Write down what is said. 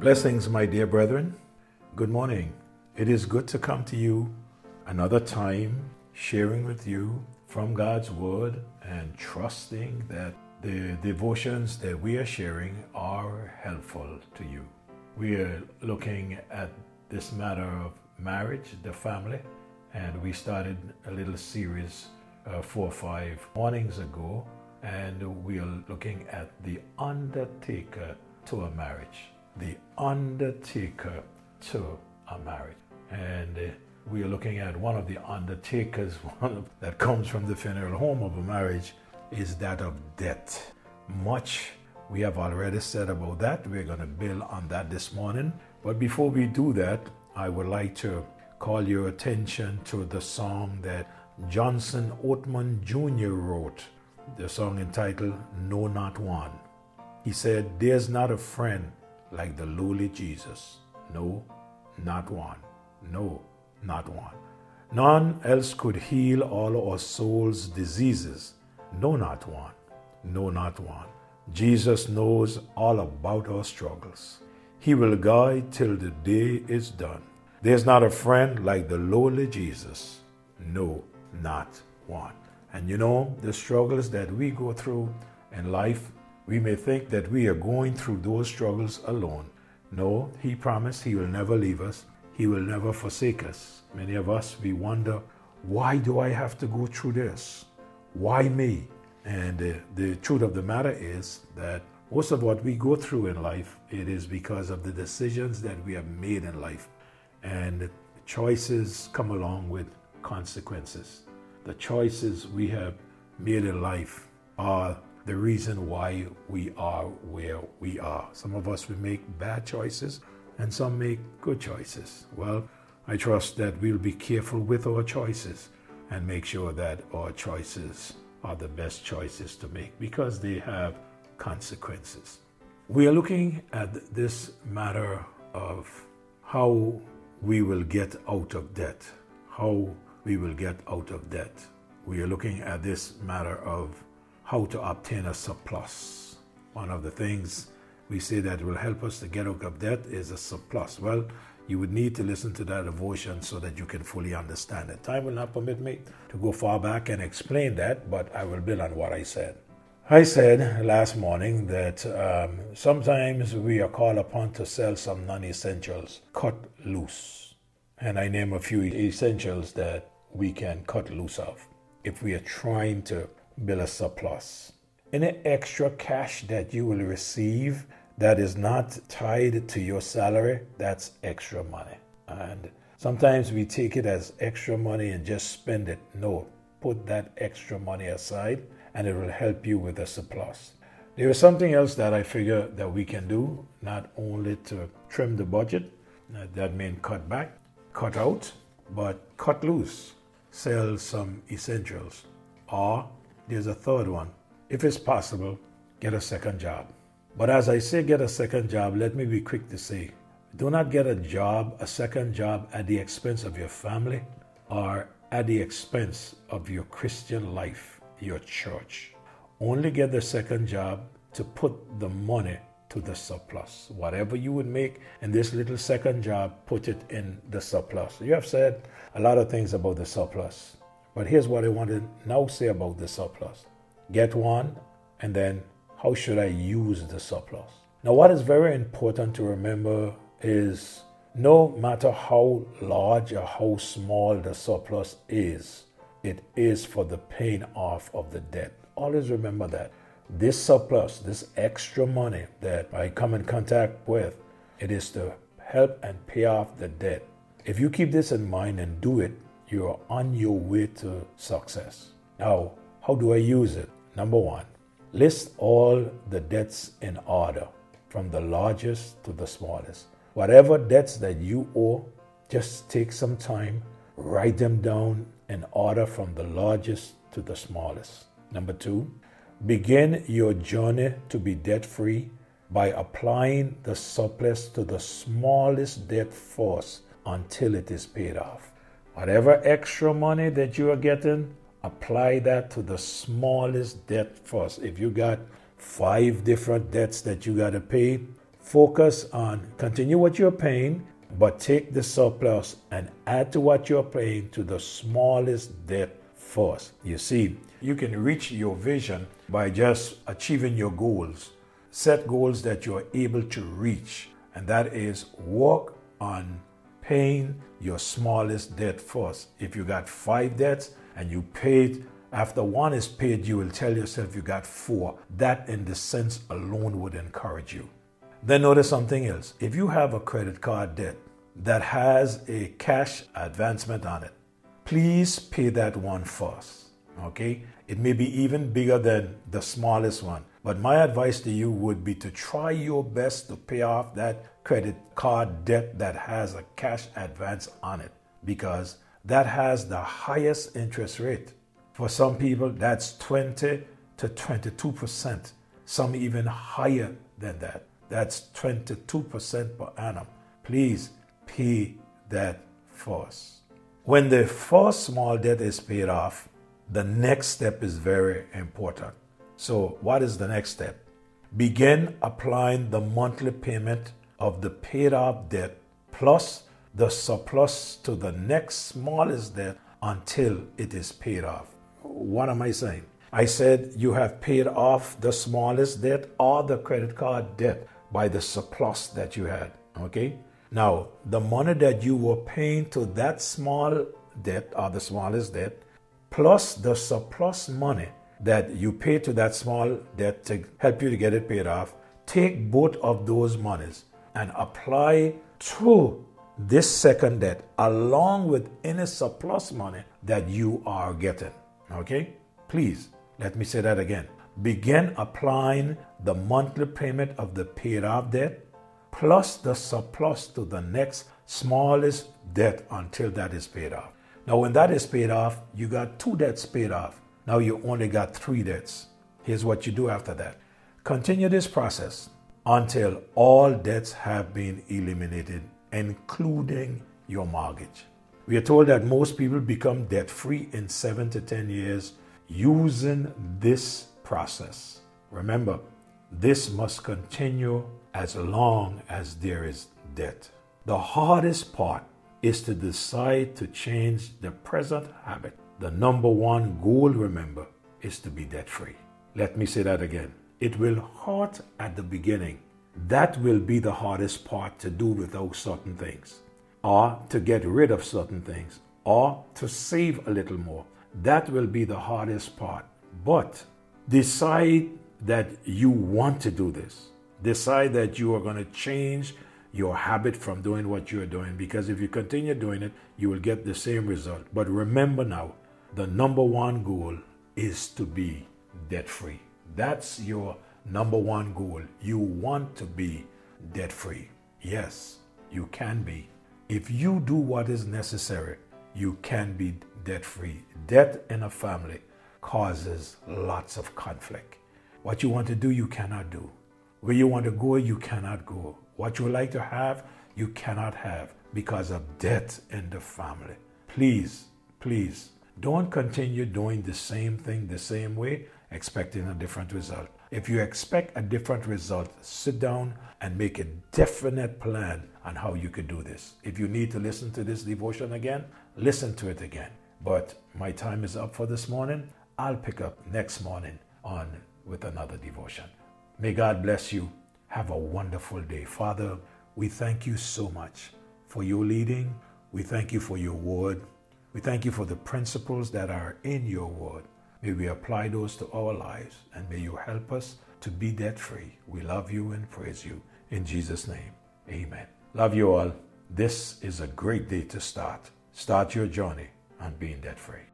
Blessings, my dear brethren. Good morning. It is good to come to you another time, sharing with you from God's Word and trusting that the devotions that we are sharing are helpful to you. We are looking at this matter of marriage, the family, and we started a little series uh, four or five mornings ago, and we are looking at the undertaker to a marriage the undertaker to a marriage. And uh, we are looking at one of the undertakers one of, that comes from the funeral home of a marriage is that of debt. Much we have already said about that. We're going to build on that this morning. But before we do that, I would like to call your attention to the song that Johnson Oatman Jr. wrote, the song entitled No Not One. He said, There's not a friend like the lowly Jesus. No, not one. No, not one. None else could heal all our soul's diseases. No, not one. No, not one. Jesus knows all about our struggles. He will guide till the day is done. There's not a friend like the lowly Jesus. No, not one. And you know, the struggles that we go through in life we may think that we are going through those struggles alone. No, He promised He will never leave us, He will never forsake us. Many of us, we wonder, why do I have to go through this? Why me? And uh, the truth of the matter is that most of what we go through in life, it is because of the decisions that we have made in life. And choices come along with consequences. The choices we have made in life are the reason why we are where we are. Some of us, we make bad choices and some make good choices. Well, I trust that we'll be careful with our choices and make sure that our choices are the best choices to make because they have consequences. We are looking at this matter of how we will get out of debt, how we will get out of debt. We are looking at this matter of how to obtain a surplus. One of the things we say that will help us to get out of debt is a surplus. Well, you would need to listen to that devotion so that you can fully understand it. Time will not permit me to go far back and explain that, but I will build on what I said. I said last morning that um, sometimes we are called upon to sell some non essentials, cut loose. And I name a few essentials that we can cut loose of if we are trying to bill a surplus. Any extra cash that you will receive that is not tied to your salary, that's extra money. And sometimes we take it as extra money and just spend it. No, put that extra money aside and it will help you with a surplus. There is something else that I figure that we can do, not only to trim the budget, uh, that means cut back, cut out, but cut loose, sell some essentials, or there's a third one. If it's possible, get a second job. But as I say, get a second job, let me be quick to say do not get a job, a second job, at the expense of your family or at the expense of your Christian life, your church. Only get the second job to put the money to the surplus. Whatever you would make in this little second job, put it in the surplus. You have said a lot of things about the surplus. But here's what I want to now say about the surplus get one, and then how should I use the surplus? Now, what is very important to remember is no matter how large or how small the surplus is, it is for the paying off of the debt. Always remember that. This surplus, this extra money that I come in contact with, it is to help and pay off the debt. If you keep this in mind and do it, you're on your way to success. Now, how do I use it? Number one, list all the debts in order from the largest to the smallest. Whatever debts that you owe, just take some time, write them down in order from the largest to the smallest. Number two, begin your journey to be debt free by applying the surplus to the smallest debt first until it is paid off. Whatever extra money that you are getting, apply that to the smallest debt first. If you got five different debts that you got to pay, focus on continue what you're paying, but take the surplus and add to what you're paying to the smallest debt first. You see, you can reach your vision by just achieving your goals. Set goals that you're able to reach, and that is work on paying your smallest debt first. If you got five debts and you paid after one is paid, you will tell yourself you got four. That, in the sense alone, would encourage you. Then notice something else. If you have a credit card debt that has a cash advancement on it, please pay that one first. Okay? It may be even bigger than the smallest one. But my advice to you would be to try your best to pay off that credit card debt that has a cash advance on it because that has the highest interest rate. For some people, that's 20 to 22%, some even higher than that. That's 22% per annum. Please pay that first. When the first small debt is paid off, the next step is very important. So, what is the next step? Begin applying the monthly payment of the paid off debt plus the surplus to the next smallest debt until it is paid off. What am I saying? I said you have paid off the smallest debt or the credit card debt by the surplus that you had. Okay? Now, the money that you were paying to that small debt or the smallest debt, plus the surplus money that you pay to that small debt to help you to get it paid off, take both of those monies and apply to this second debt along with any surplus money that you are getting. Okay? Please, let me say that again. Begin applying the monthly payment of the paid off debt plus the surplus to the next smallest debt until that is paid off. Now, when that is paid off, you got two debts paid off. Now you only got three debts. Here's what you do after that continue this process until all debts have been eliminated, including your mortgage. We are told that most people become debt free in seven to 10 years using this process. Remember, this must continue as long as there is debt. The hardest part is to decide to change the present habit. The number one goal, remember, is to be debt free. Let me say that again. It will hurt at the beginning. That will be the hardest part to do without certain things or to get rid of certain things, or to save a little more. That will be the hardest part. But decide that you want to do this. Decide that you are going to change your habit from doing what you're doing because if you continue doing it, you will get the same result. But remember now, the number one goal is to be debt free. That's your number one goal. You want to be debt free. Yes, you can be. If you do what is necessary, you can be debt free. Debt in a family causes lots of conflict. What you want to do, you cannot do. Where you want to go, you cannot go. What you would like to have, you cannot have because of debt in the family. Please, please, don't continue doing the same thing the same way, expecting a different result. If you expect a different result, sit down and make a definite plan on how you could do this. If you need to listen to this devotion again, listen to it again. But my time is up for this morning. I'll pick up next morning on with another devotion. May God bless you. Have a wonderful day. Father, we thank you so much for your leading. We thank you for your word. We thank you for the principles that are in your word. May we apply those to our lives and may you help us to be debt free. We love you and praise you. In Jesus' name, amen. Love you all. This is a great day to start. Start your journey on being debt free.